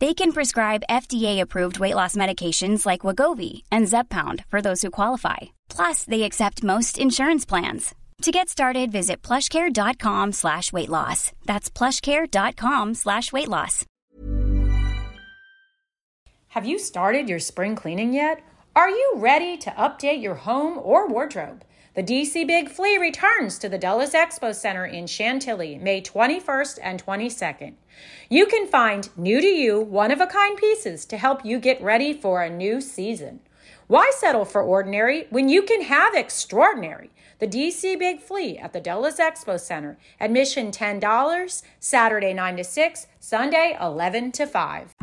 They can prescribe FDA-approved weight loss medications like Wegovy and Zepbound for those who qualify. Plus, they accept most insurance plans. To get started, visit plushcare.com slash weight loss. That's plushcare.com slash weight loss. Have you started your spring cleaning yet? Are you ready to update your home or wardrobe? The DC Big Flea returns to the Dulles Expo Center in Chantilly, May 21st and 22nd. You can find new to you, one of a kind pieces to help you get ready for a new season. Why settle for ordinary when you can have extraordinary? The DC Big Flea at the Dulles Expo Center. Admission $10, Saturday 9 to 6, Sunday 11 to 5.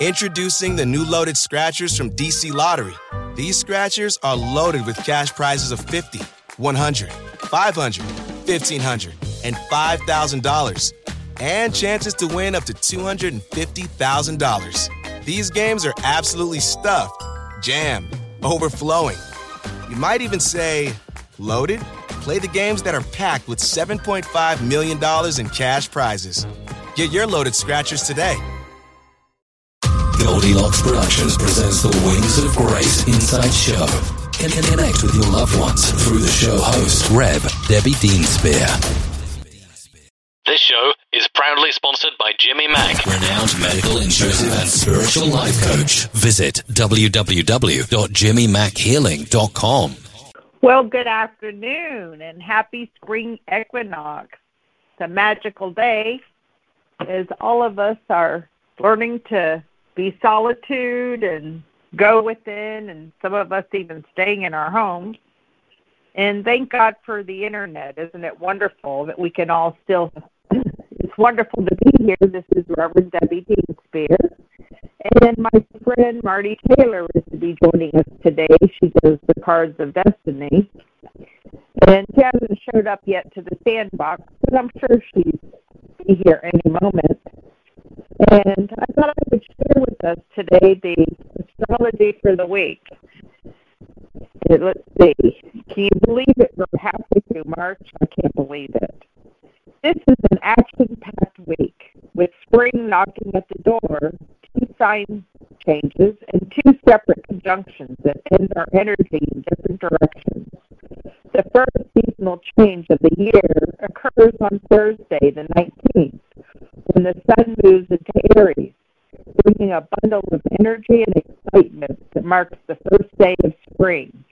Introducing the new loaded scratchers from DC Lottery. These scratchers are loaded with cash prizes of 50, 100, 500, 1500, and $5,000 and chances to win up to $250,000. These games are absolutely stuffed, jammed, overflowing. You might even say loaded. Play the games that are packed with $7.5 million in cash prizes. Get your loaded scratchers today. Goldilocks Productions presents the Wings of Grace Inside Show. Can connect with your loved ones through the show host, Reb Debbie Dean Spear. This show is proudly sponsored by Jimmy Mack, renowned medical, intuitive, and spiritual life coach. Visit www.jimmymackhealing.com. Well, good afternoon and happy spring equinox. It's a magical day as all of us are learning to be solitude and go within, and some of us even staying in our homes. And thank God for the internet. Isn't it wonderful that we can all still? It's wonderful to be here. This is Reverend Debbie Dean Spear. And my friend Marty Taylor is to be joining us today. She does the Cards of Destiny. And she hasn't showed up yet to the sandbox, but I'm sure she's be here any moment. And I thought I would share with us today the astrology for the week. Let's see. Can you believe it? We're halfway through March. I can't believe it. This is an action packed week with spring knocking at the door two sign changes and two separate conjunctions that end our energy in different directions. The first seasonal change of the year occurs on Thursday, the 19th, when the sun moves into Aries, bringing a bundle of energy and excitement that marks the first day of spring.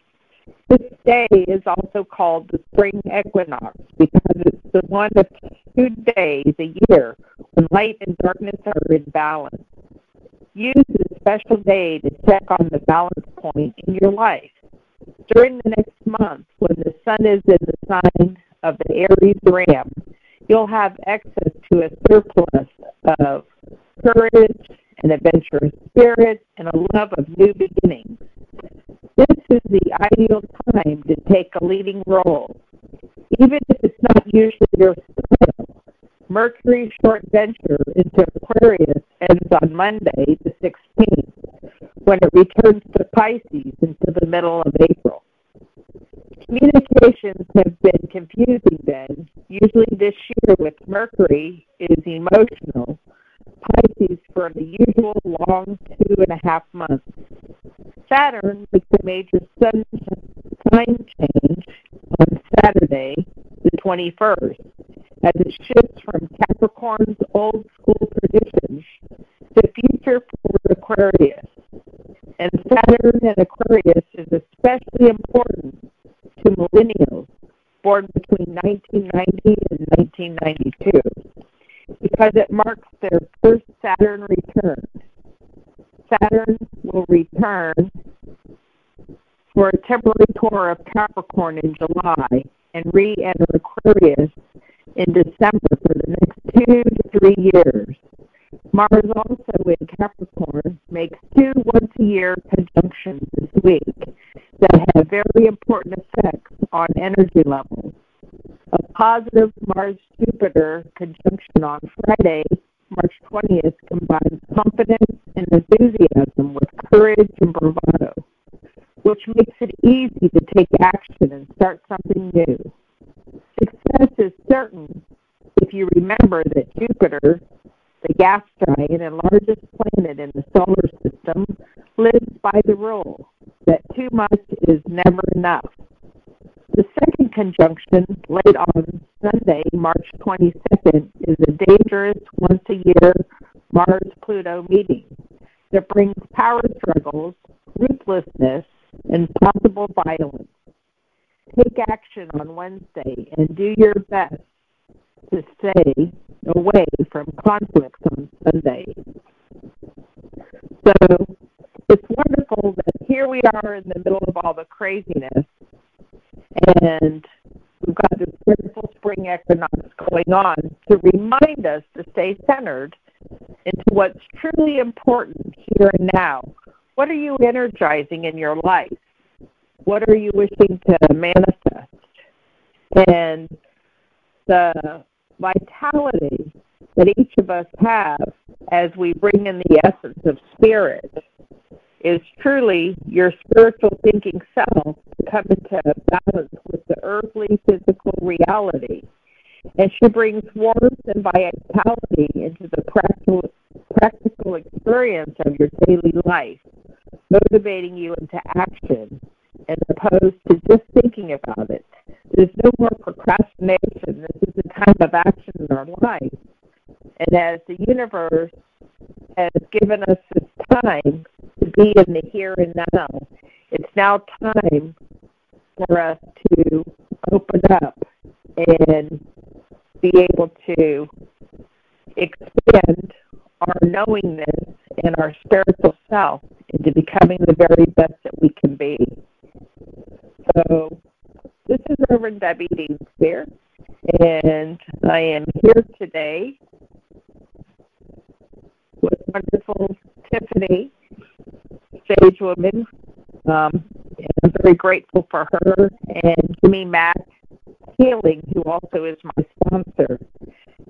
This day is also called the spring equinox because it's the one of two days a year when light and darkness are in balance. Use this special day to check on the balance point in your life. During the next month, when the sun is in the sign of the Aries Ram, you'll have access to a surplus of courage, an adventurous spirit, and a love of new beginnings. This is the ideal time to take a leading role. Even if it's not usually your style, Mercury's short venture into Aquarius ends on Monday, the 16th, when it returns to Pisces into the middle of April. Communications have been confusing then. Usually this year with Mercury is emotional. Pisces for the usual long two and a half months. Saturn makes a major sun sign change on Saturday, the 21st, as it shifts from Capricorn's old school traditions to future forward Aquarius. And Saturn and Aquarius is especially important to millennials born between 1990 and 1992 because it marks their first Saturn return. Saturn will return for a temporary tour of Capricorn in July and re enter Aquarius in December for the next two to three years. Mars also in Capricorn makes two once a year conjunctions this week that have very important effects on energy levels. A positive Mars Jupiter conjunction on Friday, March 20th, combines confidence and enthusiasm with courage and bravado, which makes it easy to take action and start something new. Success is certain if you remember that Jupiter, the gas giant and largest planet in the solar system, lives by the rule that too much is never enough. The second conjunction, late on Sunday, March 22nd, is a dangerous once a year Mars Pluto meeting that brings power struggles, ruthlessness, and possible violence. Take action on Wednesday and do your best to stay away from conflicts on Sunday. So it's wonderful that here we are in the middle of all the craziness and we've got this wonderful spring equinox going on to remind us to stay centered into what's truly important here and now. What are you energizing in your life? What are you wishing to manifest? And the vitality that each of us have as we bring in the essence of spirit is truly your spiritual thinking self to come into balance with the earthly physical reality. And she brings warmth and vitality into the practical, practical experience of your daily life, motivating you into action as opposed to just thinking about it. There's no more procrastination. This is a time of action in our life. And as the universe has given us this time be in the here and now. It's now time for us to open up and be able to expand our knowingness and our spiritual self into becoming the very best that we can be. So, this is Reverend Debbie Dean Spear, and I am here today with wonderful Tiffany stage woman. Um, I'm very grateful for her and Jimmy Mack Healing, who also is my sponsor.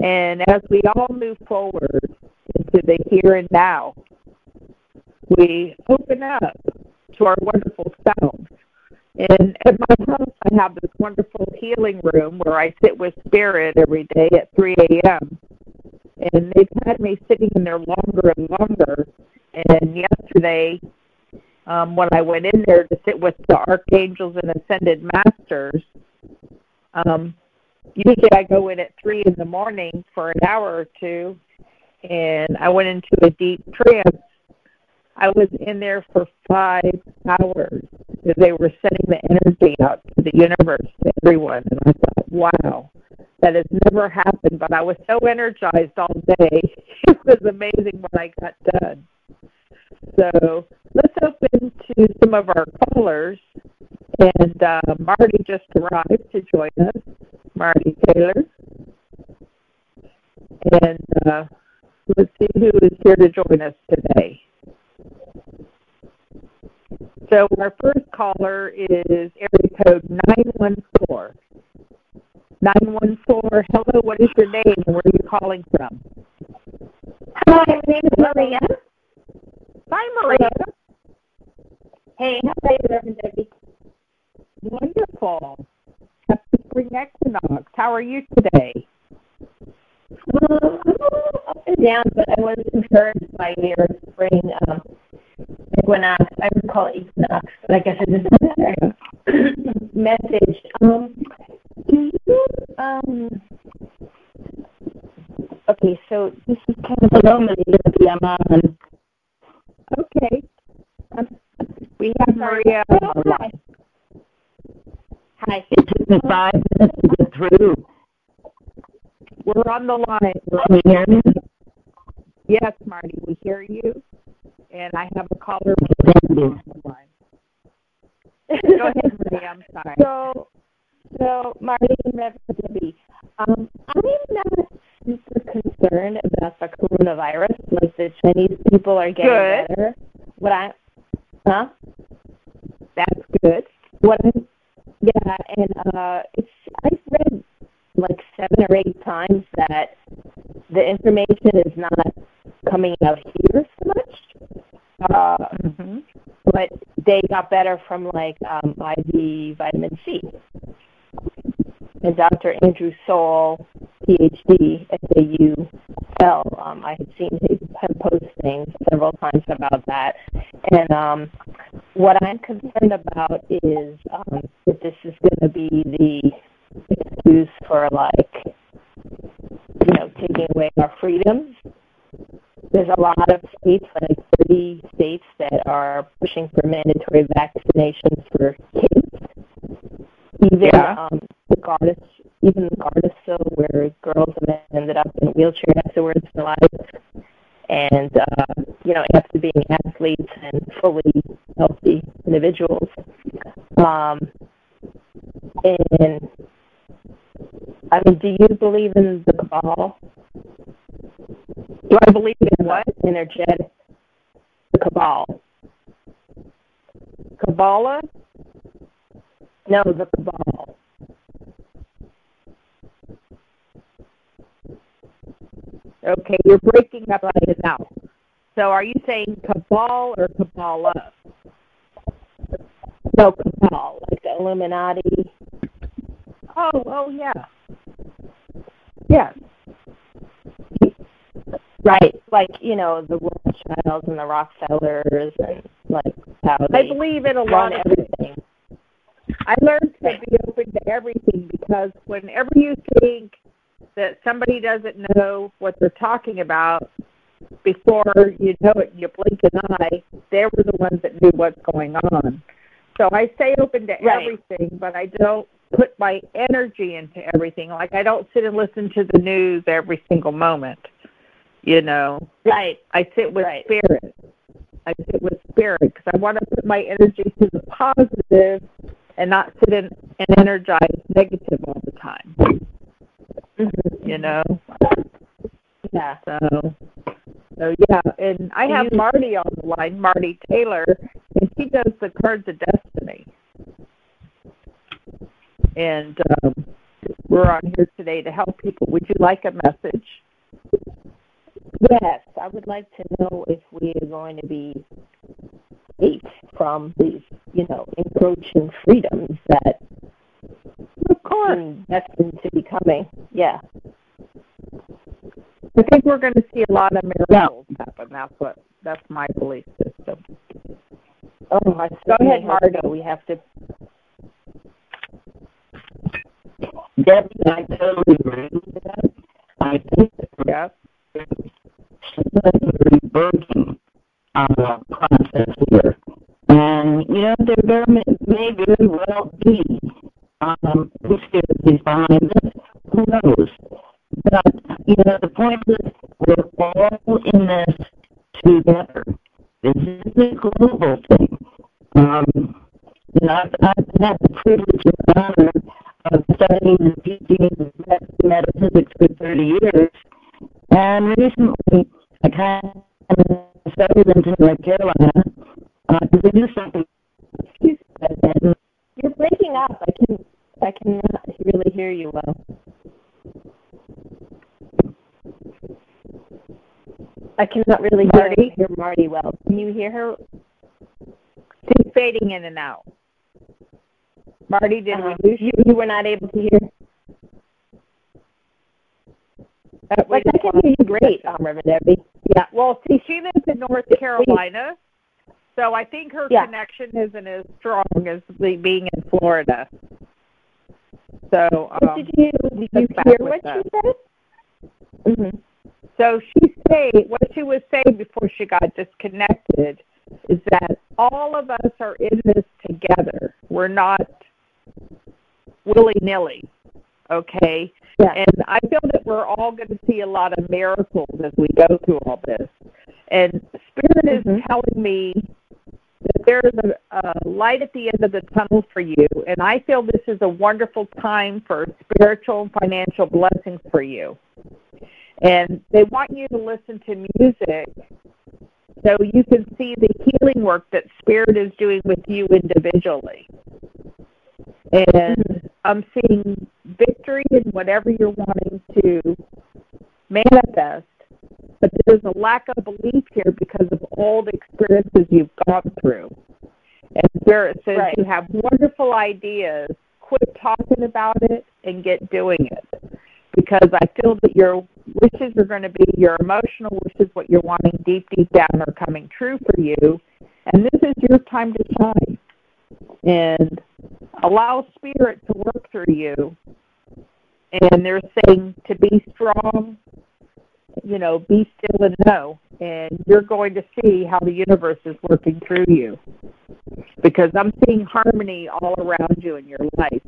And as we all move forward into the here and now, we open up to our wonderful selves. And at my house, I have this wonderful healing room where I sit with spirit every day at 3 a.m. And they've had me sitting in there longer and longer. And yesterday, um, when I went in there to sit with the archangels and ascended masters. Um, usually I go in at three in the morning for an hour or two, and I went into a deep trance. I was in there for five hours because they were sending the energy out to the universe to everyone, and I thought, wow, that has never happened. But I was so energized all day; it was amazing when I got done. So let's open to some of our callers. And uh, Marty just arrived to join us, Marty Taylor. And uh, let's see who is here to join us today. So our first caller is area code 914. 914. Hello, what is your name and where are you calling from? Hi, my name is Maria. Hi, Maria. Hey, how are you, Reverend Debbie? Wonderful. Happy spring equinox. How are you today? Um, I'm a little up and down, but I was encouraged by your spring um, equinox. I would call it equinox, but I guess it doesn't matter. Message. Um, do you, um, okay, so this is kind of a low Okay. Um, we have Maria hi. Hi. It took me five minutes to get through. We're on the line. Can you hear me? Yes, Marty, we hear you. And I have a caller Thank you. on the line. Go ahead, Maria. I'm sorry. So, so Marty and Reverend um, I'm not super concerned about the coronavirus. Like the Chinese people are getting Good. better. What I, huh? That's good. What I, yeah, and uh, it's I've read like seven or eight times that the information is not coming out here so much. Uh, Mm-hmm. but they got better from like um, IV vitamin C. And Dr. Andrew Saul, PhD at the UL, um, I had seen him post things several times about that. And um, what I'm concerned about is um, that this is going to be the excuse for like, you know, taking away our freedoms there's a lot of states, like 30 states, that are pushing for mandatory vaccinations for kids. Even Yeah. um, even Gardasil, where girls have ended up in a wheelchair afterwards for life, and uh, you know, after being athletes and fully healthy individuals. Um, and I mean, do you believe in the cabal? Do I believe in what? Energetic. The cabal. Kabbalah? No, the cabal. Okay, you're breaking up right now. So are you saying cabal or Kabbalah? No, cabal, like the Illuminati. Oh, oh yeah. Yeah. Right, like, you know, the Rothschilds and the Rockefellers and like how I believe in a lot of everything. I learned to be open to everything because whenever you think that somebody doesn't know what they're talking about, before you know it, you blink an eye, they were the ones that knew what's going on. So I stay open to Right. everything, but I don't put my energy into everything. Like I don't sit and listen to the news every single moment. You know, Right. I sit with Right. spirit. I sit with spirit because I want to put my energy to the positive and not sit in and energize negative all the time. Mhm. You know, Yeah. so so yeah, and I have Marty on the line, Marty Taylor, and she does the cards of destiny. And um, we're on here today to help people. Would you like a message? Yes, I would like to know if we are going to be safe from these, you know, encroaching freedoms that Course. seem destined to be coming. Yeah. I think we're going to see a lot of miracles happen. That's what that's my belief system. Oh, I Go ahead, so. We have to. Debbie, I totally agree with that. I think that Yeah. a uh, process here. And, you know, there may- may very well be um, conspiracies behind this. Who knows? But, you know, the point is we're all in this together. This is a global thing. Um, you know, I've, I've had the privilege and honor of studying and teaching metaphysics for 30 years. And recently, I kind of settled into North Carolina uh, to do something. Excuse And You're breaking up. I can I cannot really hear you well. I cannot really Marty? hear Marty well. Can you hear her? She's fading in and out. Marty, did uh-huh. uh, we you, you were not able to hear? Uh, like I can hear you great, um, Reverend Debbie. Yeah. Well, see, she lives in North Carolina, so I think her yeah. connection isn't as strong as being in Florida. So, um, did you did you hear what she said? Mm-hmm. So she said what she was saying before she got disconnected is that all of us are in this together. We're not willy nilly. Okay. Yeah. And I feel that we're all going to see a lot of miracles as we go through all this. And Spirit mm-hmm. is telling me that there is a, a light at the end of the tunnel for you. And I feel this is a wonderful time for spiritual and financial blessings for you. And they want you to listen to music so you can see the healing work that Spirit is doing with you individually. And mm-hmm. I'm seeing victory in whatever you're wanting to manifest, but there's a lack of belief here because of all the experiences you've gone through. And Spirit says right. you have wonderful ideas. Quit talking about it and get doing it. Because I feel that your wishes are going to be your emotional wishes, what you're wanting deep, deep down are coming true for you. And this is your time to shine. And allow spirit to work through you. And they're saying to be strong, you know, be still and know. And you're going to see how the universe is working through you. Because I'm seeing harmony all around you in your life.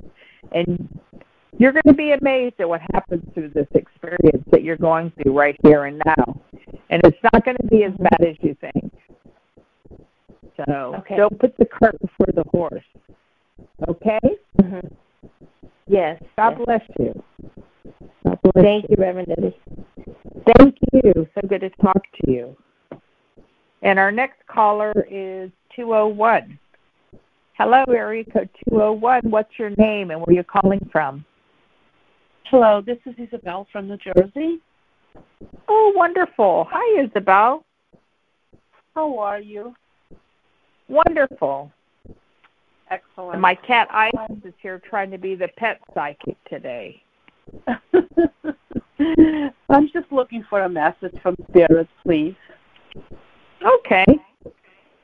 And you're going to be amazed at what happens through this experience that you're going through right here and now. And it's not going to be as bad as you think. So okay. don't put the cart before the horse. Okay? Mm-hmm. Yes. God yes. bless you. God bless Thank you, Reverend Debbie. Thank you. So good to talk to you. And our next caller is 201. Hello, area code 201. What's your name and where are you calling from? Hello, this is Isabel from New Jersey. Oh, wonderful. Hi, Isabel. How are you? Wonderful. Excellent. And my cat Ice is here trying to be the pet psychic today. I'm just looking for a message from Spirit, please. Okay.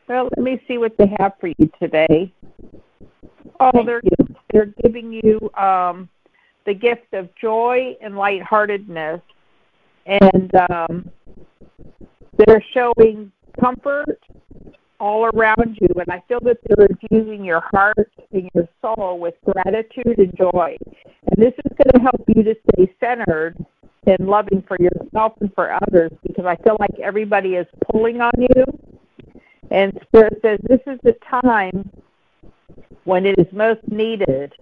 Well, let me see what they have for you today. Oh, Thank they're you. they're giving you um, the gift of joy and lightheartedness, and um, they're showing comfort all around you. And I feel that they're infusing your heart and your soul with gratitude and joy. And this is going to help you to stay centered and loving for yourself and for others because I feel like everybody is pulling on you. And Spirit says this is the time when it is most needed.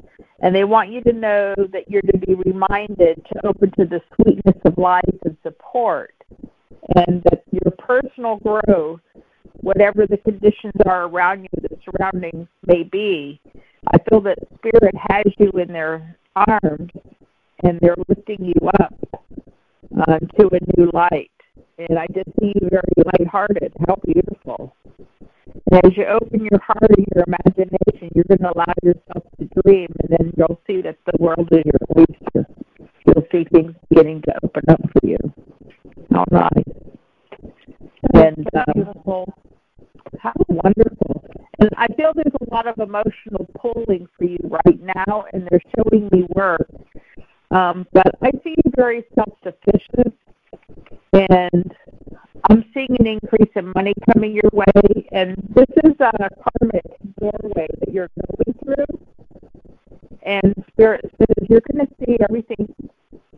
And they want you to know that you're to be reminded to open to the sweetness of life and support. And that your personal growth whatever the conditions are around you, the surroundings may be. I feel that Spirit has you in their arms and they're lifting you up uh, to a new light. And I just see you very lighthearted. How beautiful. And as you open your heart and your imagination, you're going to allow yourself to dream, and then you'll see that the world is your oyster. You'll see things beginning to open up for you. All right. And um, beautiful. How wonderful. And I feel there's a lot of emotional pulling for you right now, and they're showing me work. Um, but I see you very self sufficient, and I'm seeing an increase in money coming your way. And this is a karmic doorway that you're going through. And Spirit says you're going to see everything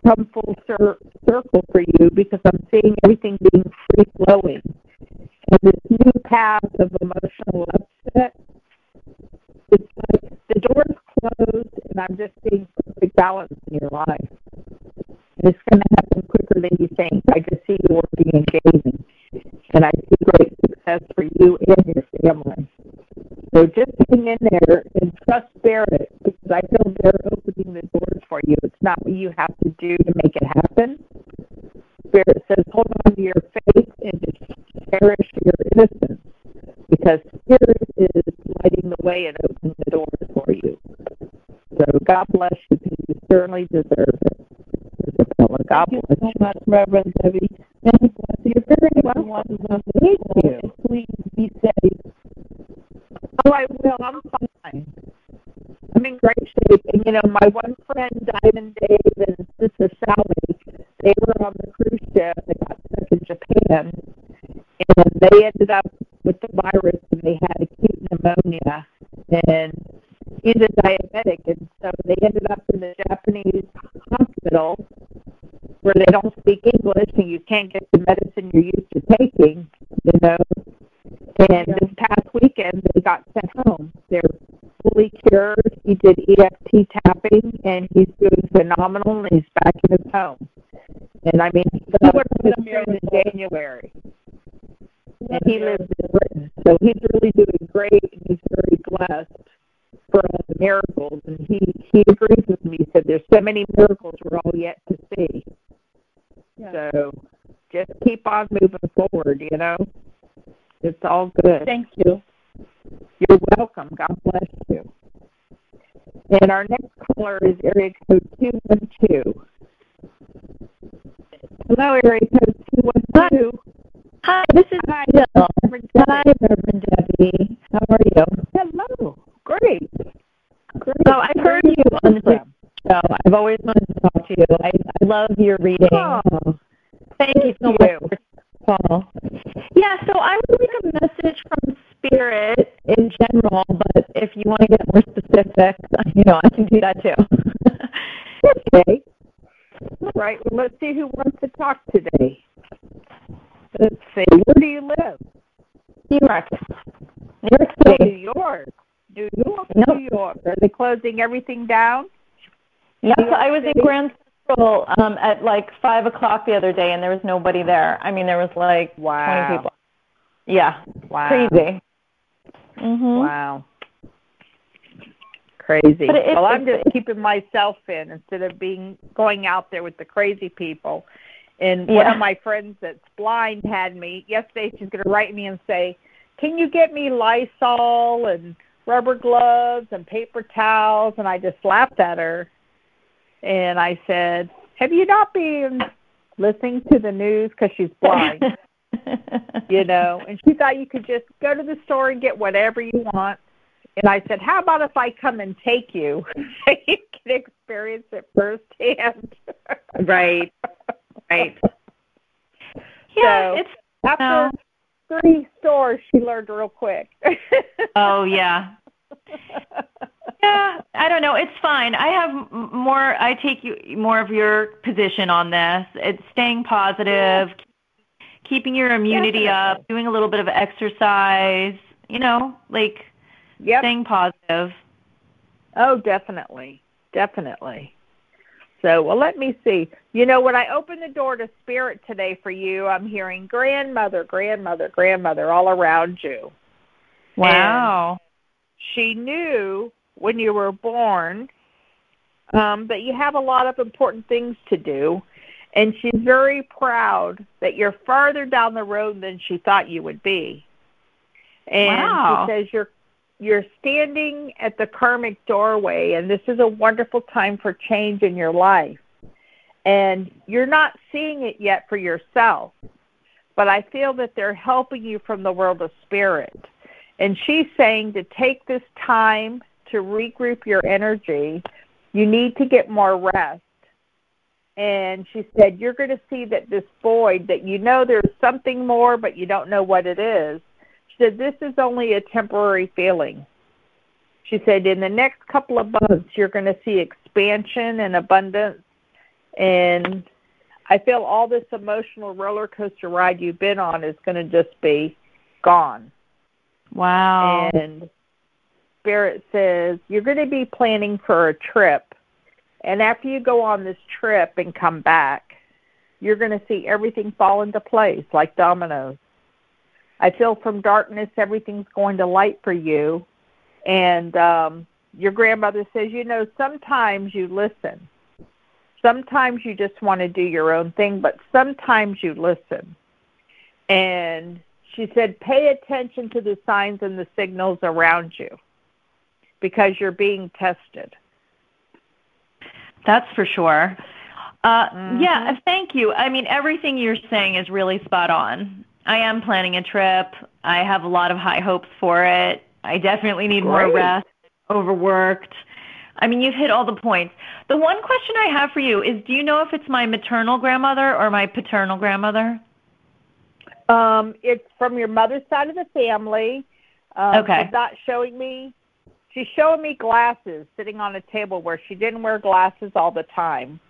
come full cir- circle for you because I'm seeing everything being free flowing new path of emotional upset. It's like the door's closed, and I'm just seeing perfect balance in your life. And it's going to happen quicker than you think. I just see you working and gazing, and I see great success for you and your family. So just hang in there and trust Spirit because I feel they're opening the doors for you. It's not what you have to do to make it happen. Spirit says, hold on to your cherish your innocence because Spirit is lighting the way and opening the doors for you. So God bless you because you certainly deserve it. Isabella. God Thank bless you so much, Reverend Debbie. Thank you. You're very welcome. Thank you. Please be safe. Oh, I will. I'm fine. I'm in great shape. And, you know, my one friend, Diamond Dave, and Sister Sally, they were on the cruise ship. They got stuck in Japan. And they ended up with the virus and they had acute pneumonia. And he's a diabetic. And so they ended up in the Japanese hospital where they don't speak English and you can't get the medicine you're used to taking, you know. And this past weekend, they got sent home. They're fully cured. He did EFT tapping, and he's doing phenomenal, and he's back in his home. And I mean, he the in January, and he lives in Britain, so he's really doing great, and he's very blessed for all the miracles. And he he agrees with me. He said there's so many miracles we're all yet to see. So just keep on moving forward. You know, it's all good. Thank you. You're welcome. God bless you. And our next caller is area code 212. Hello, area code 212. Hi, this is Hi, Jill. Reverend Hi, Reverend Debbie. How are you? Hello. Great. Great. So I've heard you on the show. I've always wanted to talk to you. I, I love your reading. Oh, Thank you so thank much you. for call. Yeah, so I would like a message from Spirit in general, but if you want to get more specific, you know, I can do that too. Okay. All right. Well, let's see who wants to talk today. Let's see. Where do you live? New York. New York City. New York. New York. Nope. New York. Are they closing everything down? Yeah, so I was in Grand Central um, at like five o'clock the other day, and there was nobody there. I mean, there was like Wow. twenty people. Yeah, Wow. crazy. Mhm. Wow. Crazy. It- well, I'm just keeping myself in instead of being going out there with the crazy people. And one of my friends that's blind had me yesterday. She's going to write me and say, "Can you get me Lysol and rubber gloves and paper towels?" And I just laughed at her, and I said, "Have you not been listening to the news because she's blind?" you know, and she thought you could just go to the store and get whatever you want. And I said, How about if I come and take you so you can experience it firsthand? Right. Right. So, Yeah, it's After uh, three stores, she learned real quick. oh yeah. Yeah, I don't know. It's fine. I have more. I take you more of your position on this. It's staying positive, keeping your immunity up, doing a little bit of exercise. You know, like Yep. staying positive. Oh, definitely. Definitely. So, well, let me see. You know, when I open the door to spirit today for you, I'm hearing grandmother, grandmother, grandmother all around you. Wow. She knew when you were born um, that you have a lot of important things to do, and she's very proud that you're farther down the road than she thought you would be. And Wow. she says you're you're standing at the karmic doorway, and this is a wonderful time for change in your life. And you're not seeing it yet for yourself, but I feel that they're helping you from the world of spirit. And she's saying to take this time to regroup your energy. You need to get more rest. And she said, You're going to see that this void, that you know there's something more, but you don't know what it is. Said, This is only a temporary feeling. She said, In the next couple of months, you're going to see expansion and abundance. And I feel all this emotional roller coaster ride you've been on is going to just be gone. Wow. And Spirit says you're going to be planning for a trip. And after you go on this trip and come back, you're going to see everything fall into place like dominoes. I feel from darkness everything's going to light for you. And um, your grandmother says, you know, sometimes you listen. Sometimes you just want to do your own thing, but sometimes you listen. And she said, pay attention to the signs and the signals around you because you're being tested. That's for sure. Uh, mm-hmm. Yeah, thank you. I mean, everything you're saying is really spot on. I am planning a trip. I have a lot of high hopes for it. I definitely need Great. more rest, overworked. I mean, you've hit all the points. The one question I have for you is do you know if it's my maternal grandmother or my paternal grandmother? Um, it's from your mother's side of the family. Um, okay. She's not showing me. She's showing me glasses sitting on a table where she didn't wear glasses all the time.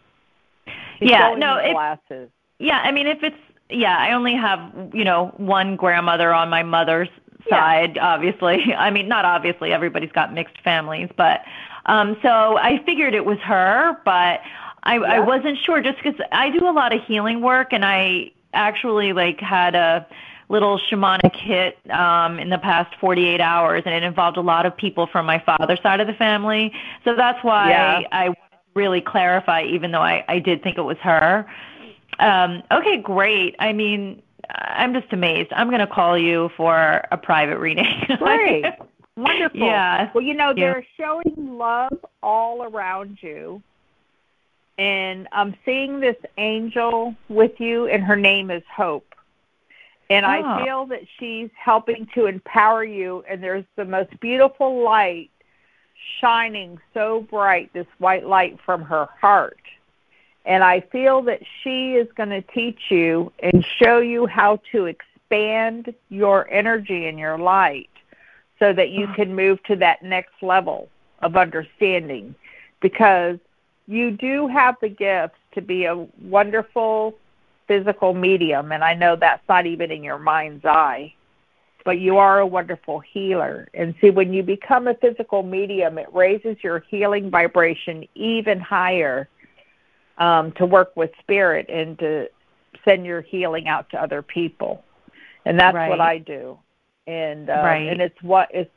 She's yeah, no, it, glasses. Yeah, I mean, if it's yeah, I only have you know one grandmother on my mother's side. Yeah. Obviously, I mean, not obviously. Everybody's got mixed families, but um, so I figured it was her, but I, yeah. I wasn't sure just because I do a lot of healing work, and I actually like had a little shamanic hit um, in the past 48 hours, and it involved a lot of people from my father's side of the family. So that's why yeah. I really clarify, even though I, I did think it was her. Um, okay, great. I mean, I'm just amazed. I'm going to call you for a private reading. Great. Wonderful. Yeah. Well, you know, they're showing love all around you. And I'm seeing this angel with you, and her name is Hope. And oh. I feel that she's helping to empower you, and there's the most beautiful light shining so bright, this white light from her heart. And I feel that she is going to teach you and show you how to expand your energy and your light so that you can move to that next level of understanding. Because you do have the gifts to be a wonderful physical medium and I know that's not even in your mind's eye but you are a wonderful healer. And see when you become a physical medium it raises your healing vibration even higher um, to work with spirit and to send your healing out to other people and that's right. what I do and um, right. and it's what it's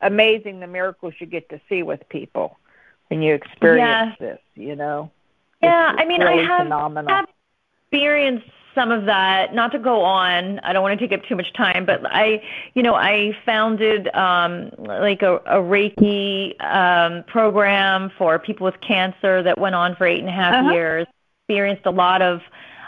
amazing the miracles you get to see with people when you experience yeah. this. You know. Yeah, it's, I mean, really I have, phenomenal. have experienced some of that. Not to go on, I don't want to take up too much time, but I, you know, I founded um, like a, a Reiki um, program for people with cancer that went on for eight and a half uh-huh. years. Experienced a lot of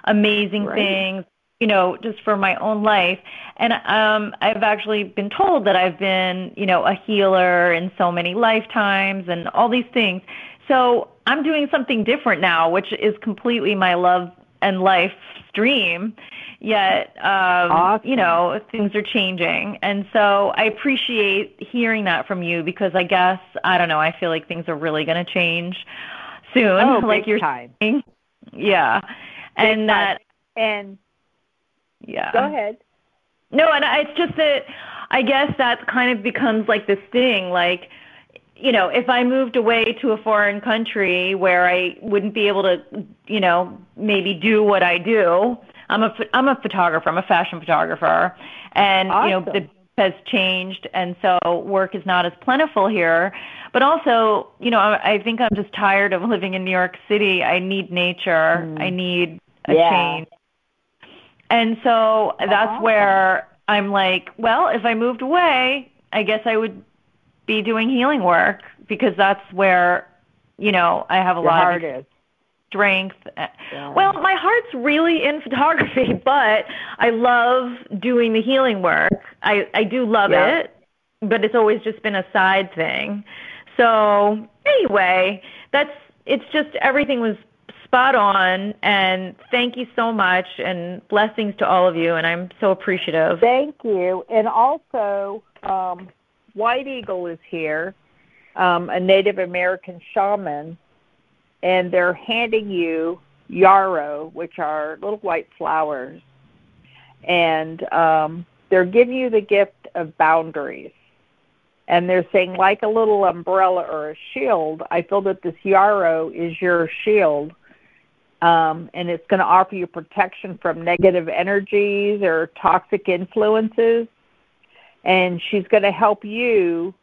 amazing right. things you know, just for my own life. And um, I've actually been told that I've been, you know, a healer in so many lifetimes and all these things. So I'm doing something different now, which is completely my love and life stream. Yet, um, awesome. you know, things are changing. And so I appreciate hearing that from you because I guess, I don't know, I feel like things are really going to change soon. Oh, like you're time. saying. Yeah. Big and that. And yeah. Go ahead. No, and I, it's just that I guess that kind of becomes like this thing, like you know, if I moved away to a foreign country where I wouldn't be able to, you know, maybe do what I do. I'm a I'm a photographer. I'm a fashion photographer, and awesome. you know the has changed, and so work is not as plentiful here. But also, you know, I, I think I'm just tired of living in New York City. I need nature. Mm. I need a yeah. change. And so that's where I'm like, well, if I moved away, I guess I would be doing healing work because that's where, you know, I have a Your lot heart of is. strength. Yeah. Well, my heart's really in photography, but I love doing the healing work. I I do love Yeah. it, but it's always just been a side thing. So, anyway, that's it's just everything was spot on and thank you so much and blessings to all of you and I'm so appreciative. Thank you. And also, um, White Eagle is here, um, a Native American shaman, and they're handing you yarrow, which are little white flowers, and um, they're giving you the gift of boundaries. And they're saying, like a little umbrella or a shield, I feel that this yarrow is your shield um, and it's going to offer you protection from negative energies or toxic influences. And she's going to help you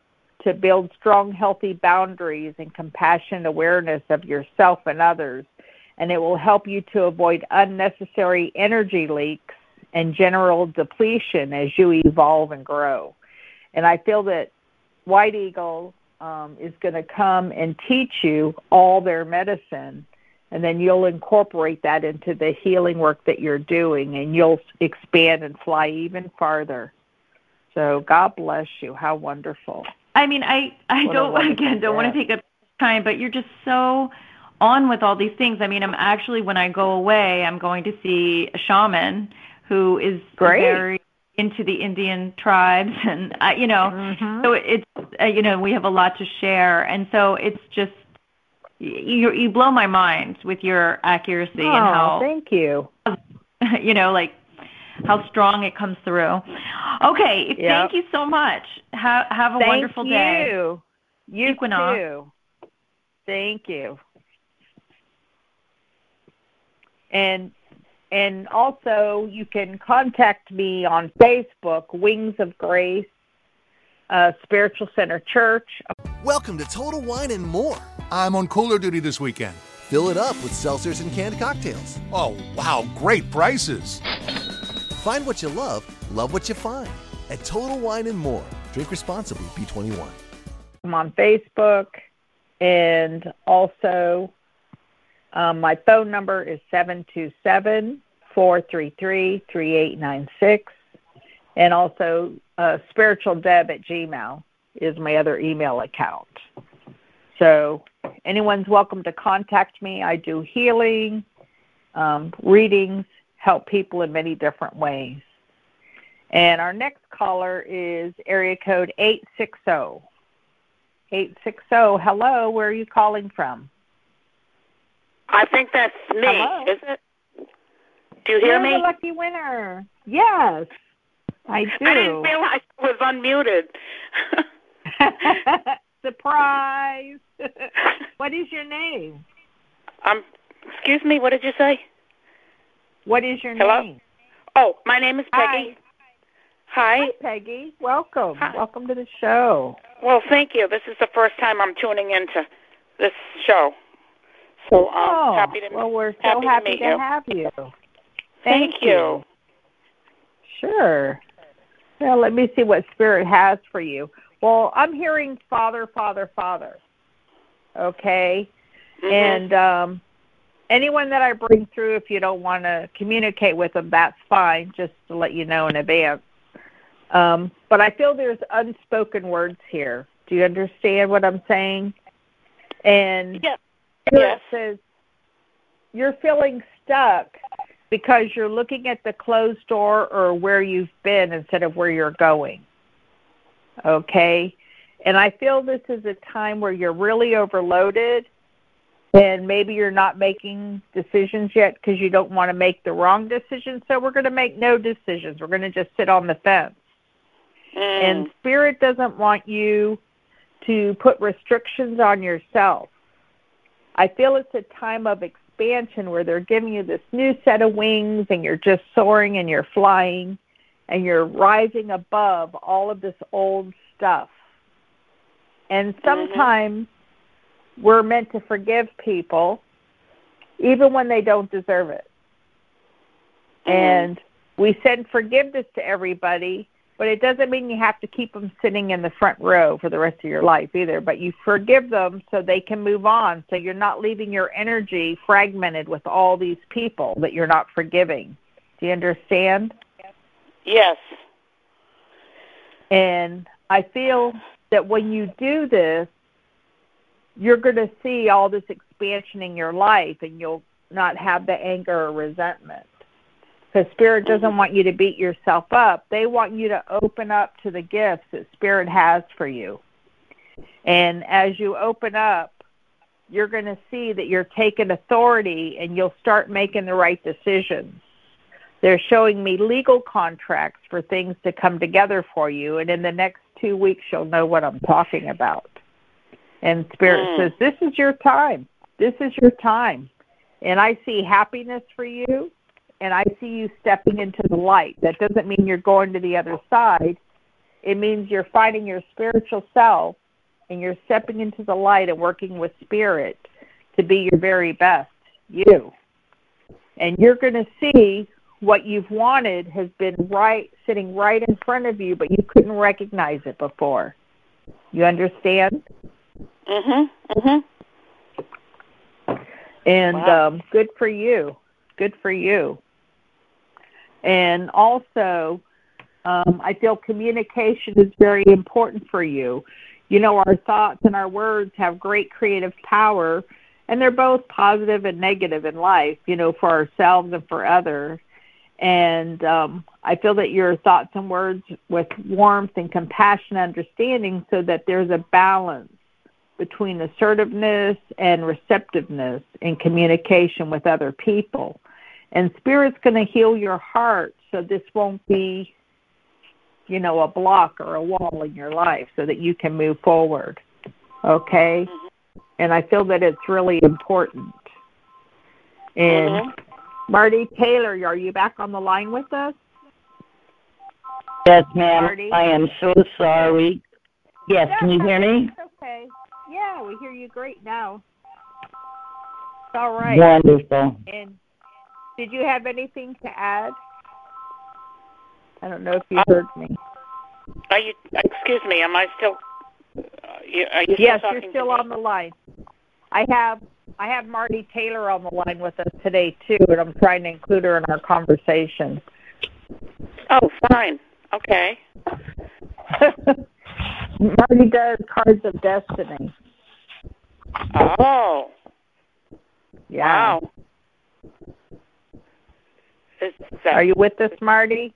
to build strong, healthy boundaries and compassion awareness of yourself and others. And it will help you to avoid unnecessary energy leaks and general depletion as you evolve and grow. And I feel that White Eagle um, is going to come and teach you all their medicine, and then you'll incorporate that into the healing work that you're doing, and you'll expand and fly even farther. So God bless you. How wonderful. I mean, I I What don't again don't want to take up time, but you're just so on with all these things. I mean, I'm actually when I go away, I'm going to see a shaman who is Great. very into the Indian tribes, and uh, you know, Mm-hmm. so it's uh, you know we have a lot to share, and so it's just you you blow my mind with your accuracy oh, and how thank you. you know like how strong it comes through. Okay, Yep. thank you so much. Have have a Thank wonderful day. you. You Equinox. too. Thank you. And and also you can contact me on Facebook, Wings of Grace, uh, Spiritual Center Church. Welcome to Total Wine and More. I'm on cooler duty this weekend. Fill it up with seltzers and canned cocktails. Oh, wow, great prices. Find what you love, love what you find at Total Wine and More. Drink responsibly, B21. I'm on Facebook, and also um, my phone number is seven two seven four three three three eight nine six, and also uh, spiritualdeb at Gmail is my other email account. So anyone's welcome to contact me. I do healing, um, readings, help people in many different ways. And our next caller is area code 860. 860. Hello, where are you calling from? I think that's me, Hello? is it? Do you hear You're me? the lucky winner. Yes, I do. I didn't realize I was unmuted. Surprise. what is your name? um, excuse me, what did you say? What is your Hello? name? Oh, my name is Peggy. Hi. Hi, Peggy. Welcome. Welcome to the show. Well, thank you. This is the first time I'm tuning into this show. So um, oh, happy to well, we're so happy to to you. have you. Thank you. Sure. Well, let me see what Spirit has for you. Well, I'm hearing Father, Father, Father. Okay? Mhm. And um, anyone that I bring through, if you don't want to communicate with them, that's fine, just to let you know in advance. Um, but I feel there's unspoken words here. Do you understand what I'm saying? And Yes. says you're feeling stuck because you're looking at the closed door or where you've been instead of where you're going. Okay? And I feel this is a time where you're really overloaded and maybe you're not making decisions yet because you don't want to make the wrong decision. So we're going to make no decisions. We're going to just sit on the fence. Mm. And Spirit doesn't want you to put restrictions on yourself. I feel it's a time of expansion where they're giving you this new set of wings and you're just soaring and you're flying and you're rising above all of this old stuff. And sometimes we're meant to forgive people even when they don't deserve it. Mm-hmm. And we send forgiveness to everybody, but it doesn't mean you have to keep them sitting in the front row for the rest of your life either. But you forgive them so they can move on, so you're not leaving your energy fragmented with all these people that you're not forgiving. Do you understand? Yes. And I feel that when you do this, you're going to see all this expansion in your life and you'll not have the anger or resentment. Because Spirit doesn't want you to beat yourself up. They want you to open up to the gifts that Spirit has for you. And as you open up, you're going to see that you're taking authority and you'll start making the right decisions. They're showing me legal contracts for things to come together for you, and in the next two weeks, you'll know what I'm talking about. And Spirit Mm. says, This is your time. This is your time. And I see happiness for you, and I see you stepping into the light. That doesn't mean you're going to the other side, it means you're finding your spiritual self and you're stepping into the light and working with Spirit to be your very best, you. And you're going to see what you've wanted has been right sitting right in front of you, but you couldn't recognize it before. You understand? Mhm. Mhm. And Wow. um, good for you. Good for you. And also, um, I feel communication is very important for you. You know, our thoughts and our words have great creative power, and they're both positive and negative in life, you know, for ourselves and for others. And um, I feel that your thoughts and words with warmth and compassion and understanding so that there's a balance between assertiveness and receptiveness in communication with other people. And Spirit's going to heal your heart so this won't be, you know, a block or a wall in your life so that you can move forward. Okay? Mm-hmm. And I feel that it's really important. And mm-hmm. Marty Taylor, are you back on the line with us? Yes, ma'am. Marty? I am so sorry. Yes, can you hear me? It's okay. Yeah, we hear you great now. It's all right. Wonderful. And did you have anything to add? I don't know if you heard me. Are you? Excuse me. Am I still? Uh, you, are you still yes, you're still to me? on the line. I have I have Marty Taylor on the line with us today too, and I'm trying to include her in our conversation. Oh, fine. Okay. Marty does Cards of Destiny. Oh. Yeah. Wow. That, Are you with us, Marty?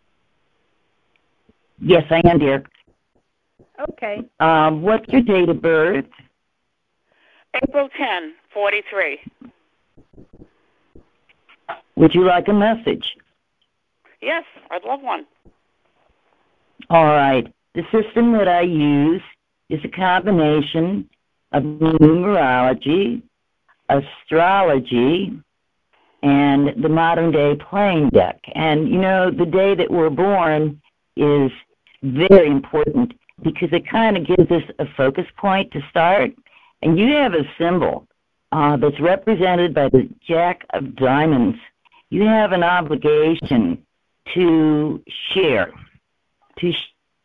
Yes, I am, dear. Okay. Um, what's your date of birth? April 10, 43. Would you like a message? Yes, I'd love one. All right. The system that I use is a combination of numerology, astrology, and the modern day playing deck. And you know, the day that we're born is very important because it kind of gives us a focus point to start. And you have a symbol uh, that's represented by the Jack of Diamonds. You have an obligation to share, to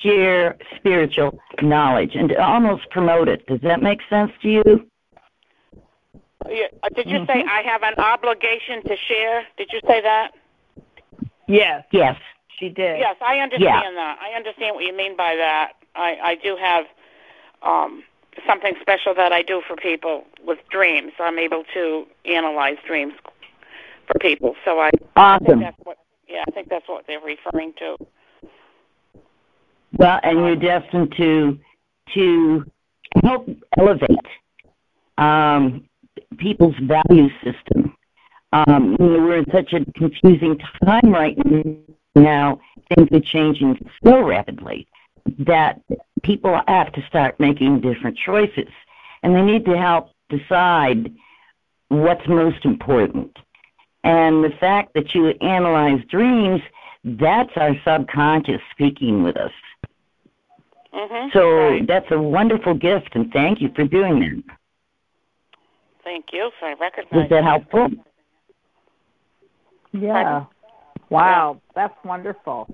share spiritual knowledge and to almost promote it. Does that make sense to you? Yeah, uh, did you Mm-hmm. say I have an obligation to share? Did you say that? Yes. Yes. She did. Yes, I understand that. I understand what you mean by that. I, I do have um, something special that I do for people with dreams. I'm able to analyze dreams for people. So I, I think Awesome. that's what. Yeah, I think that's what they're referring to. Well, and you're destined to to help elevate um, people's value system. Um, you know, we're in such a confusing time right now. Things are changing so rapidly that people have to start making different choices, and they need to help decide what's most important. And the fact that you analyze dreams, that's our subconscious speaking with us. Mm-hmm. So right. that's a wonderful gift, and thank you for doing that. Thank you. So I recognize. Was that helpful? Yeah. Wow, that's wonderful.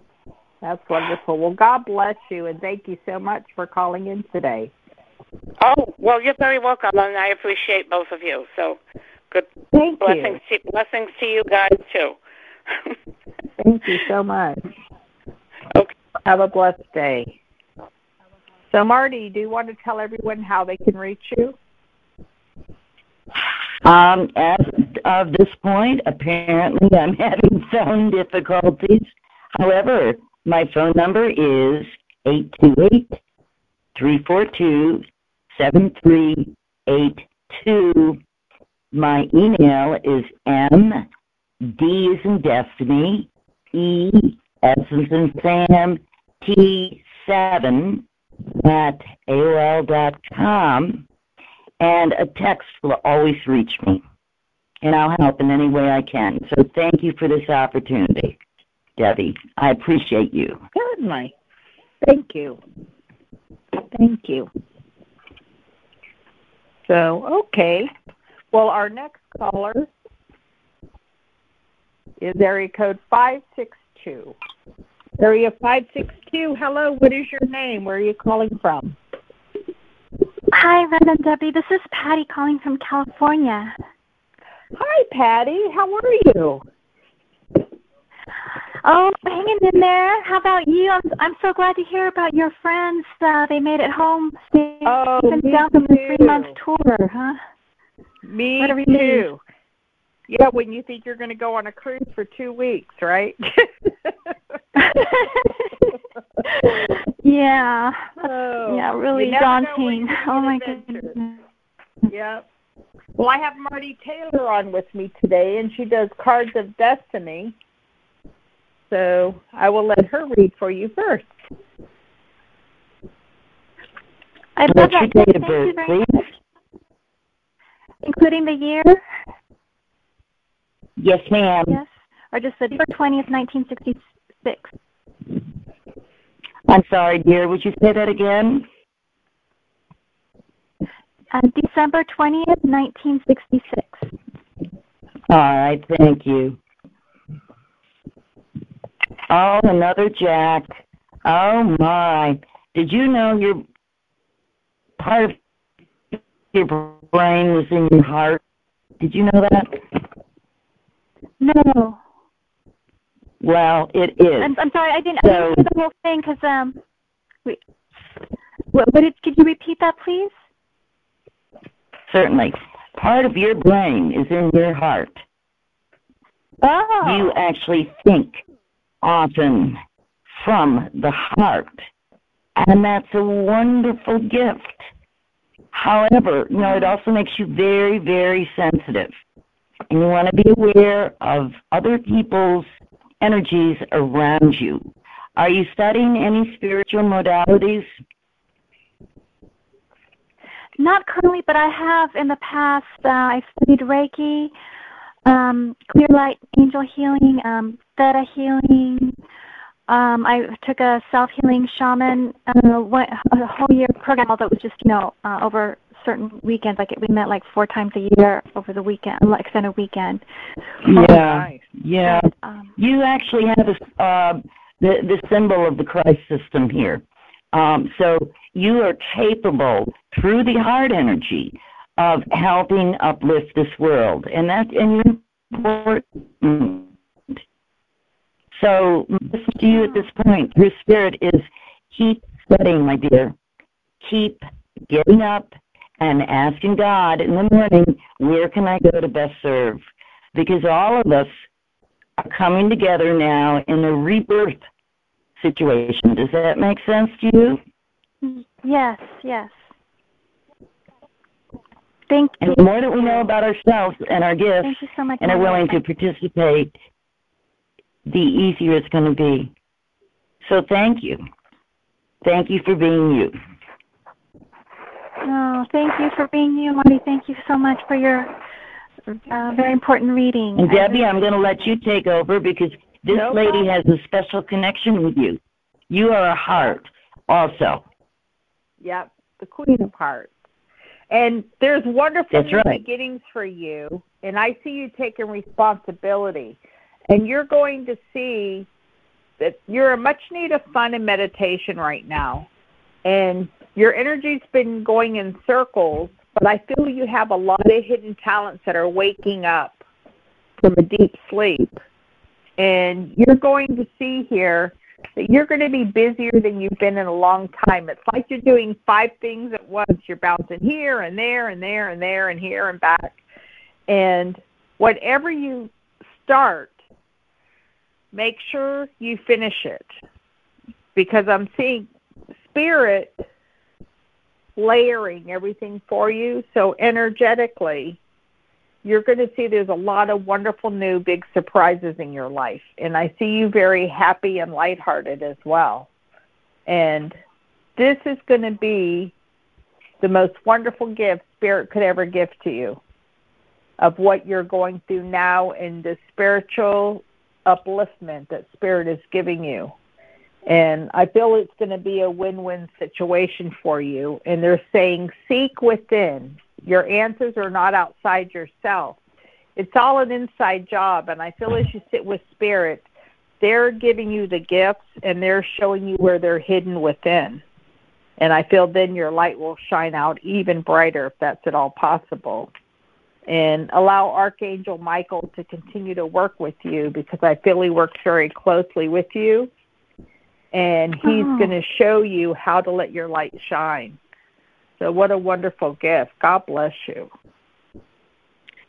That's wonderful. Well, God bless you, and thank you so much for calling in today. Oh well, you're very welcome, and I appreciate both of you. So good Thank blessings to, blessings to you guys too. Thank you so much. Okay. Have a blessed day. So, Marty, do you want to tell everyone how they can reach you? Um, as of this point, apparently I'm having phone difficulties. However, my phone number is eight two eight three four two seven three eight two. My email is m d as in destiny e as in Sam t seven at aol dot com and a text will always reach me, and I'll help in any way I can. So thank you for this opportunity, Debbie. I appreciate you. Certainly. Thank you. Thank you. So, okay. Well, our next caller is area code 562. Area 562, hello, what is your name? Where are you calling from? Hi, Red and Debbie. This is Patty calling from California. Hi, Patty. How are you? Oh, hanging in there. How about you? I'm I'm so glad to hear about your friends. Uh, they made it home. They Oh, even down from the three month tour, huh? Me What a relief. too. Yeah, when you think you're going to go on a cruise for two weeks, right? Yeah. Oh, yeah, really you never know when daunting. Oh my gonna goodness. Yep. Well, I have Marty Taylor on with me today, and she does Cards of Destiny. So I will let her read for you first. I love What's that. your Thank date of you birth, very please? much. Including the year? Yes, ma'am. Yes. Or just the December twentieth, nineteen sixty six. I'm sorry, dear. Would you say that again? Uh, December twentieth, nineteen sixty six. All right, thank you. Oh, another Jack. Oh my. Did you know your part of your brain was in your heart? Did you know that? No. Well, it is. I'm, I'm sorry, I didn't, I didn't So- hear the whole thing because um, we, what, what did? Could you repeat that, please? Certainly. Part of your brain is in your heart. Oh. You actually think often from the heart. And that's a wonderful gift. However, you know, it also makes you very, very sensitive. And you want to be aware of other people's energies around you. Are you studying any spiritual modalities? Not currently, but I have in the past. Uh, I've studied Reiki, um, Clear Light Angel Healing, um, Theta Healing. Um, I took a self healing shaman uh, went, a whole year program that was just you know uh, over certain weekends. Like we met like four times a year over the weekend, like extended weekend. Yeah, yeah. Um, You actually have a, uh, the the symbol of the Christ system here. Um, so you are capable through the heart energy of helping uplift this world, and that and you're important. So listen to you at this point. Your spirit is keep studying, my dear. Keep getting up and asking God in the morning, where can I go to best serve? Because all of us are coming together now in a rebirth situation. Does that make sense to you? yes, yes. Thank And you. And the more that we know about ourselves and our gifts so and are willing to participate, the easier it's going to be. So thank you. Thank you for being you. Oh, thank you for being you, Marty. Thank you so much for your uh, very important reading. And Debbie, I'm going to let you take over because this No lady has a special connection with you. You are a heart also. Yep, the Queen of Hearts. And there's wonderful That's new right. beginnings for you, and I see you taking responsibility. And you're going to see that you're in much need of fun and meditation right now. And your energy's been going in circles, but I feel you have a lot of hidden talents that are waking up from a deep sleep. And you're going to see here that you're going to be busier than you've been in a long time. It's like you're doing five things at once. You're bouncing here and there and there and there and here and back. And whatever you start, make sure you finish it. Because I'm seeing spirit layering everything for you. So energetically, you're going to see there's a lot of wonderful new big surprises in your life. And I see you very happy and lighthearted as well. And this is going to be the most wonderful gift Spirit could ever give to you of what you're going through now and the spiritual upliftment that Spirit is giving you. And I feel it's going to be a win win situation for you. And they're saying, seek within. Your answers are not outside yourself. it's all an inside job, and I feel as you sit with spirit, they're giving you the gifts and they're showing you where they're hidden within. And I feel then your light will shine out even brighter if that's at all possible. And allow Archangel Michael to continue to work with you because I feel he works very closely with you. And he's Oh. going to show you how to let your light shine. So, what a wonderful gift. God bless you.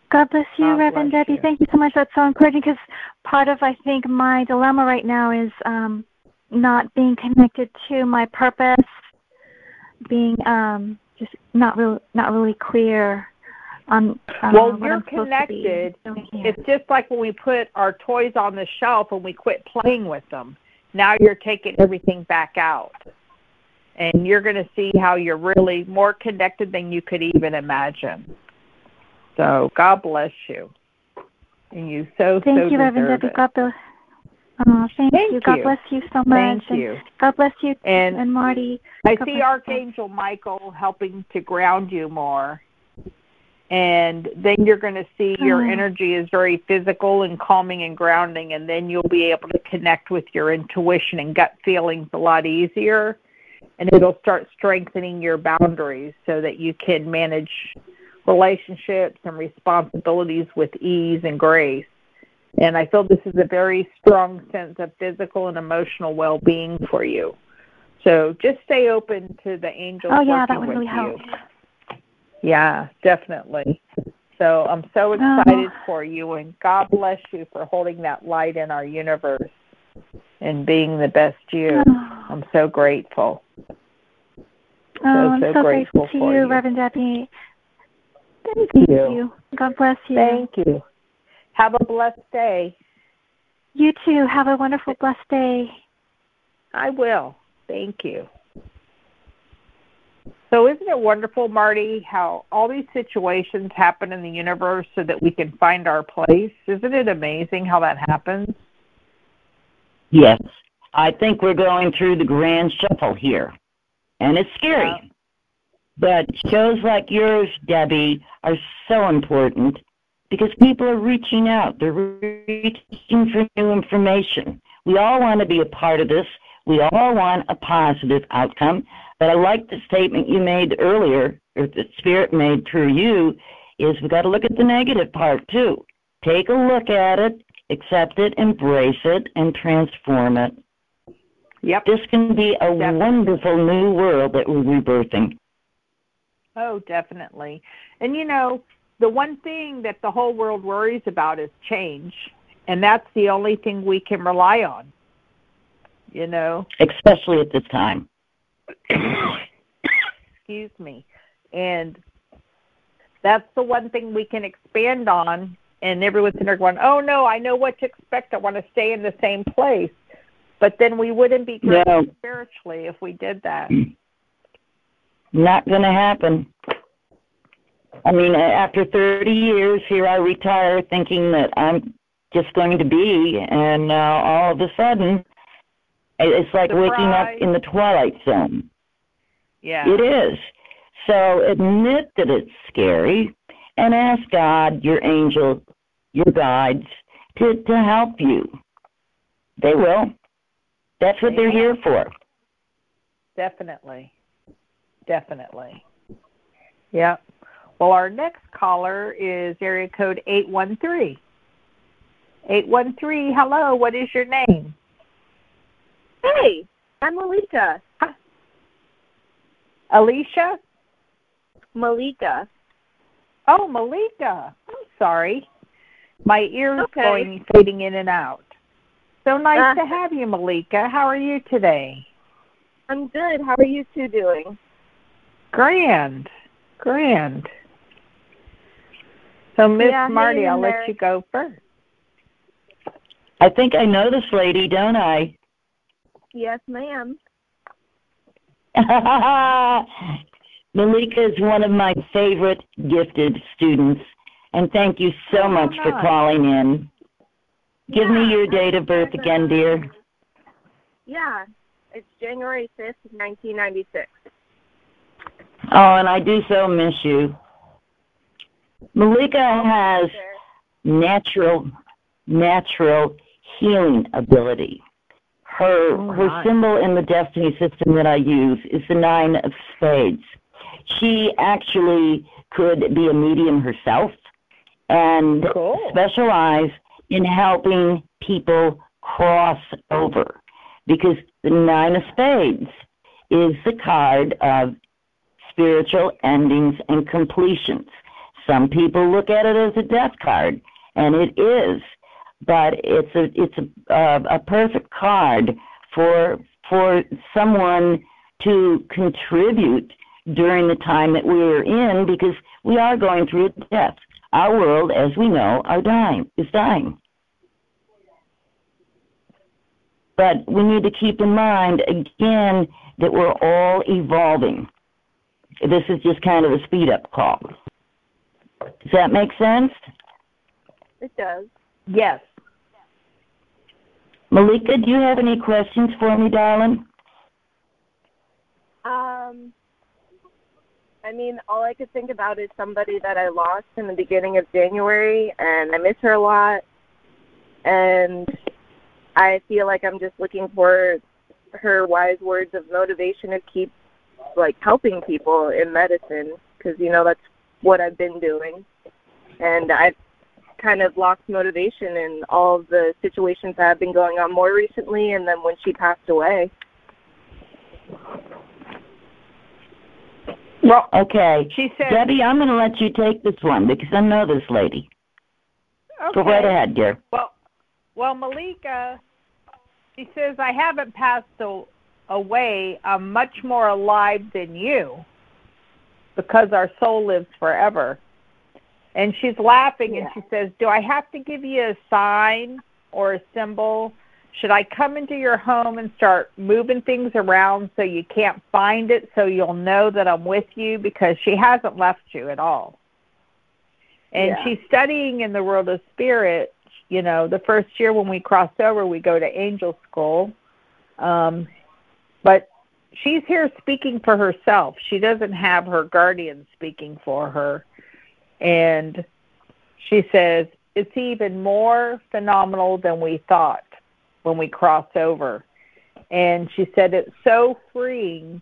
God bless you, God Reverend bless Debbie. you. Thank you so much. That's so encouraging because part of, I think, my dilemma right now is um, not being connected to my purpose, being um, just not real, not really clear on. Uh, well, you're I'm supposed to be connected. It's just like when we put our toys on the shelf and we quit playing with them. Now you're taking everything back out. And you're going to see how you're really more connected than you could even imagine. So God bless you. And you so, Thank so you, Reverend Debbie. God bless. Oh, thank, Thank you. God you. bless you so much. Thank you. God bless you And and Marty. I God see bless you. Archangel Michael helping to ground you more. And then you're going to see your Oh. energy is very physical and calming and grounding, and then you'll be able to connect with your intuition and gut feelings a lot easier. And it'll start strengthening your boundaries so that you can manage relationships and responsibilities with ease and grace. And I feel this is a very strong sense of physical and emotional well being for you. So just stay open to the angels Oh yeah, that would really you. Yeah, definitely. So I'm so Oh. excited for you, and God bless you for holding that light in our universe and being the best you. Oh. I'm so grateful. Oh, I'm so so grateful grateful to you, you. Reverend Debbie. Thank Thank you. you. God bless you. Thank you. Have a blessed day. You too. Have a wonderful, blessed day. I will. Thank you. So, isn't it wonderful, Marty, how all these situations happen in the universe so that we can find our place? Isn't it amazing how that happens? Yes. I think we're going through the grand shuffle here. And it's scary. Yeah. But shows like yours, Debbie, are so important because people are reaching out. They're reaching for new information. We all want to be a part of this. We all want a positive outcome. But I like the statement you made earlier, or the Spirit made through you, is we've got to look at the negative part too. Take a look at it, accept it, embrace it, and transform it. Yep. This can be a Definitely. wonderful new world that we're rebirthing. Oh, definitely. And you know, the one thing that the whole world worries about is change, and that's the only thing we can rely on. You know, especially at this time. Excuse me. And that's the one thing we can expand on. And everyone's in there going, oh no, I know what to expect. I want to stay in the same place. But then we wouldn't be growing No. spiritually if we did that. Not going to happen. I mean, after 30 years, here I retire thinking that I'm just going to be, and now all of a sudden, it's like waking up in the twilight zone. Yeah. It is. So admit that it's scary and ask God, your angel, your guides, to, to help you. They will. That's what they're here for. Definitely. Definitely. Yeah. Well, our next caller is area code 813. 813, hello, what is your name? Hey, I'm Malika. Alicia? Malika. Oh, Malika. I'm sorry. My ears Okay. going fading in and out. So nice Uh, to have you, Malika. How are you today? I'm good. How are you two doing? Grand. Grand. So, Miss Yeah, Marty, in I'll there. let you go first. I think I know this lady, don't I? Yes, ma'am. Malika is one of my favorite gifted students, and thank you so much for calling in. Give me your date of birth again, dear. Yeah, it's January 5th, 1996. Oh, and I do so miss you. Malika has natural natural healing ability. Her Oh, her symbol in the destiny system that I use is the nine of spades. She actually could be a medium herself and specialize in helping people cross over because the nine of spades is the card of spiritual endings and completions. Some people look at it as a death card, and it is, but it's a it's a uh, a perfect card for for someone to contribute during the time that we're in because we are going through death. Our world, as we know, are dying is dying. But we need to keep in mind again that we're all evolving. This is just kind of a speed up call. Does that make sense? It does. Yes. Malika, do you have any questions for me, darling? Um, I mean, all I could think about is somebody that I lost in the beginning of January, and I miss her a lot. And I feel like I'm just looking for her wise words of motivation to keep like helping people in medicine because you know that's what I've been doing, and I've kind of lost motivation in all of the situations that have been going on more recently, and then when she passed away. Well, okay. She said, Debbie, I'm going to let you take this one because I know this lady. Go right ahead, dear. Well, well, Malika, she says I haven't passed a- away. I'm much more alive than you because our soul lives forever. And she's laughing and she says, "Do I have to give you a sign or a symbol? Should I come into your home and start moving things around so you can't find it so you'll know that I'm with you because she hasn't left you at all." And Yeah. she's studying in the world of spirit. You know, the first year when we cross over, we go to angel school. Um, but she's here speaking for herself. She doesn't have her guardian speaking for her. And she says, it's even more phenomenal than we thought when we cross over. And she said, it's so freeing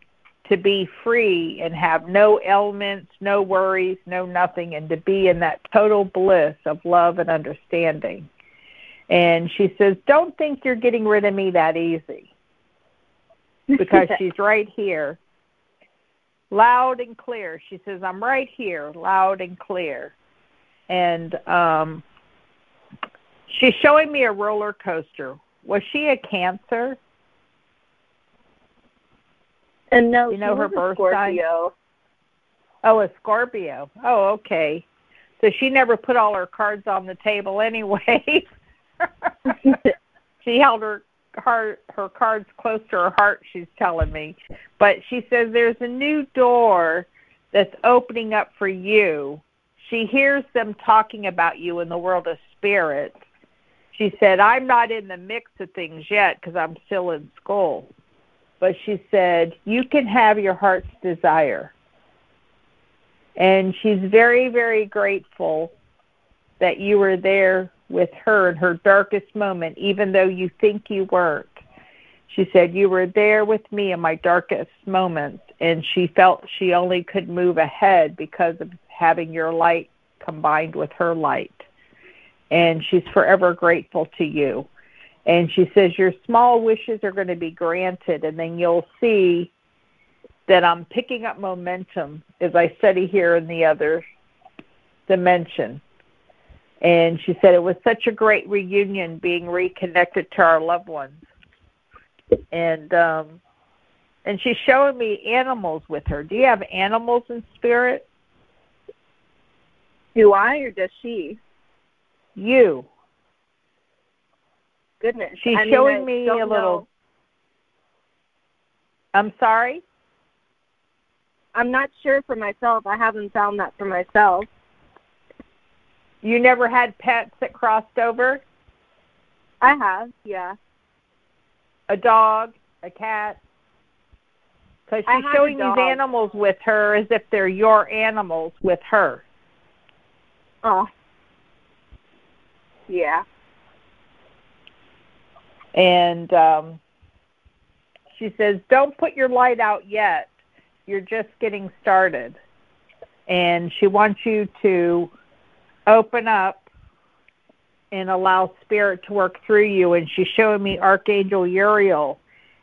to be free and have no ailments, no worries, no nothing, and to be in that total bliss of love and understanding. And she says, Don't think you're getting rid of me that easy. Because she's right here. Loud and clear. She says, I'm right here, loud and clear. And um she's showing me a roller coaster. Was she a cancer? And no, you know she her was a birth Scorpio. sign? Oh, a Scorpio. Oh, okay. So she never put all her cards on the table anyway. she held her her her cards close to her heart, she's telling me. But she says there's a new door that's opening up for you. She hears them talking about you in the world of spirit. She said, I'm not in the mix of things yet because I'm still in school. But she said, You can have your heart's desire. And she's very, very grateful that you were there with her in her darkest moment, even though you think you weren't. She said, You were there with me in my darkest moments. And she felt she only could move ahead because of having your light combined with her light. And she's forever grateful to you. And she says, Your small wishes are going to be granted, and then you'll see that I'm picking up momentum as I study here in the other dimension. And she said it was such a great reunion being reconnected to our loved ones. And um and she's showing me animals with her. Do you have animals in spirit? Do I or does she? You. Goodness. She's I mean, showing I me a little know. I'm sorry? I'm not sure for myself. I haven't found that for myself. You never had pets that crossed over? I have, yeah. A dog, a cat? Because she's showing these animals with her as if they're your animals with her. Oh. Yeah. And um, she says, Don't put your light out yet. You're just getting started. And she wants you to open up and allow spirit to work through you. And she's showing me Archangel Uriel.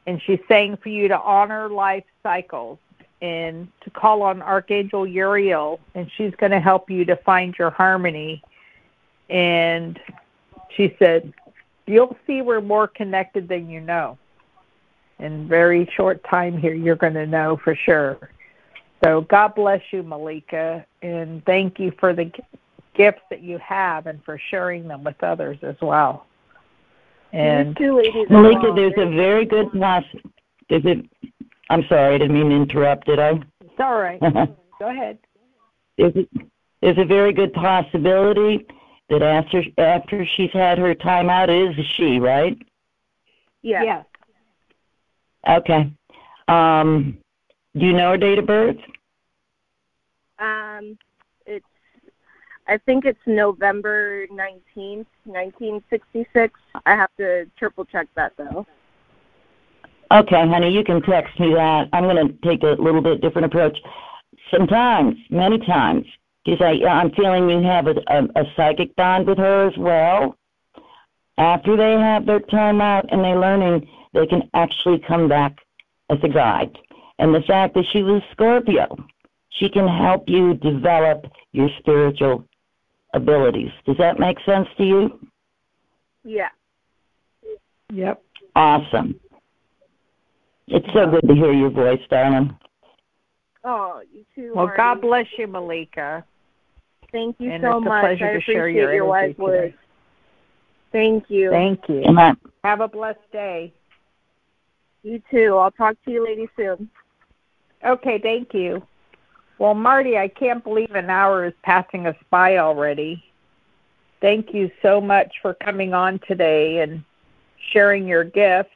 And she's saying for you to honor life cycles and to call on Archangel Uriel, and she's going to help you to find your harmony. And she said, You'll see we're more connected than you know. In very short time here, you're going to know for sure. So God bless you, Malika, and thank you for the gifts that you have and for sharing them with others as well. And Malika, there's a very good poss. There's a. I'm sorry, I didn't mean to interrupt. Did I? It's all right. Go ahead. There's a, there's a very good possibility that after after she's had her time out, it is a she, right? Yeah. Yes. Okay. Um, do you know her date of birth? Um, it's I think it's November nineteenth, nineteen sixty six. I have to triple check that though. Okay, honey, you can text me that. I'm going to take a little bit different approach. Sometimes, many times, because I'm feeling you have a, a, a psychic bond with her as well. After they have their time out and they're learning, they can actually come back as a guide. And the fact that she was Scorpio, she can help you develop your spiritual abilities. Does that make sense to you? Yeah. Yep. Awesome. It's so good to hear your voice, darling. Oh, you too. Well, Marty. God bless you, Malika. Thank you and so it's a much. pleasure I to appreciate share your your wise words. Thank you. Thank you. And I- Have a blessed day. You too. I'll talk to you ladies soon. Okay, thank you. Well, Marty, I can't believe an hour is passing us by already. Thank you so much for coming on today and sharing your gift.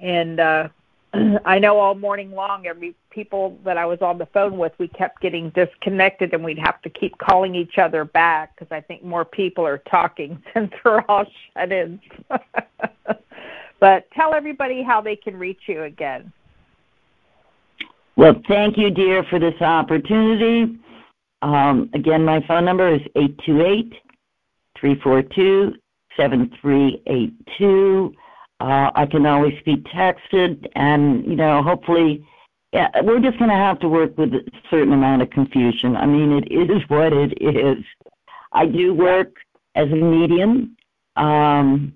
And uh, I know all morning long, every people that I was on the phone with, we kept getting disconnected, and we'd have to keep calling each other back because I think more people are talking since we're all shut in. but tell everybody how they can reach you again. Well, thank you, dear, for this opportunity. Um, again, my phone number is 828 342 7382. Uh, I can always be texted, and, you know, hopefully, yeah, we're just going to have to work with a certain amount of confusion. I mean, it is what it is. I do work as a medium. Um,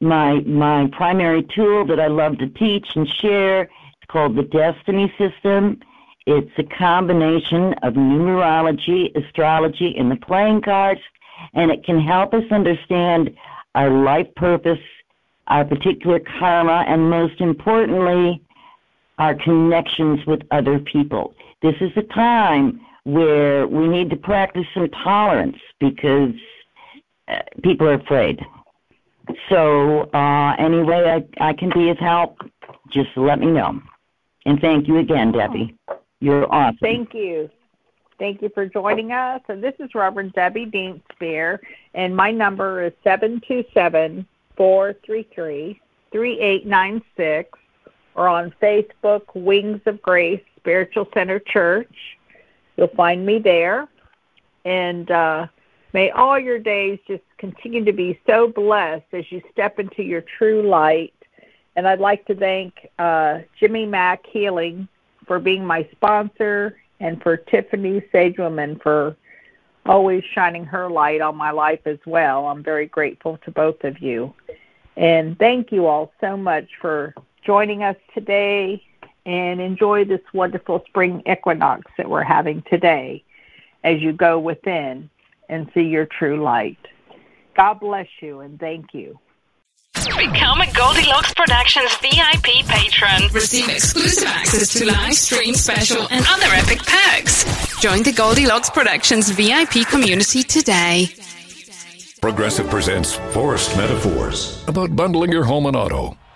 my my primary tool that I love to teach and share called the Destiny System. It's a combination of numerology, astrology, and the playing cards, and it can help us understand our life purpose, our particular karma, and most importantly, our connections with other people. This is a time where we need to practice some tolerance because uh, people are afraid. So, uh, any way I, I can be of help, just let me know. And thank you again, Debbie. You're awesome. Thank you. Thank you for joining us. And this is Reverend Debbie Dean Spear, and my number is seven two seven four three three three eight nine six, or on Facebook, Wings of Grace Spiritual Center Church. You'll find me there. And uh, may all your days just continue to be so blessed as you step into your true light. And I'd like to thank uh, Jimmy Mack Healing for being my sponsor and for Tiffany Sagewoman for always shining her light on my life as well. I'm very grateful to both of you. And thank you all so much for joining us today and enjoy this wonderful spring equinox that we're having today as you go within and see your true light. God bless you and thank you. Become a Goldilocks Productions VIP patron. Receive exclusive access to live stream special and other epic perks. Join the Goldilocks Productions VIP community today. Progressive presents Forced Metaphors about bundling your home and auto.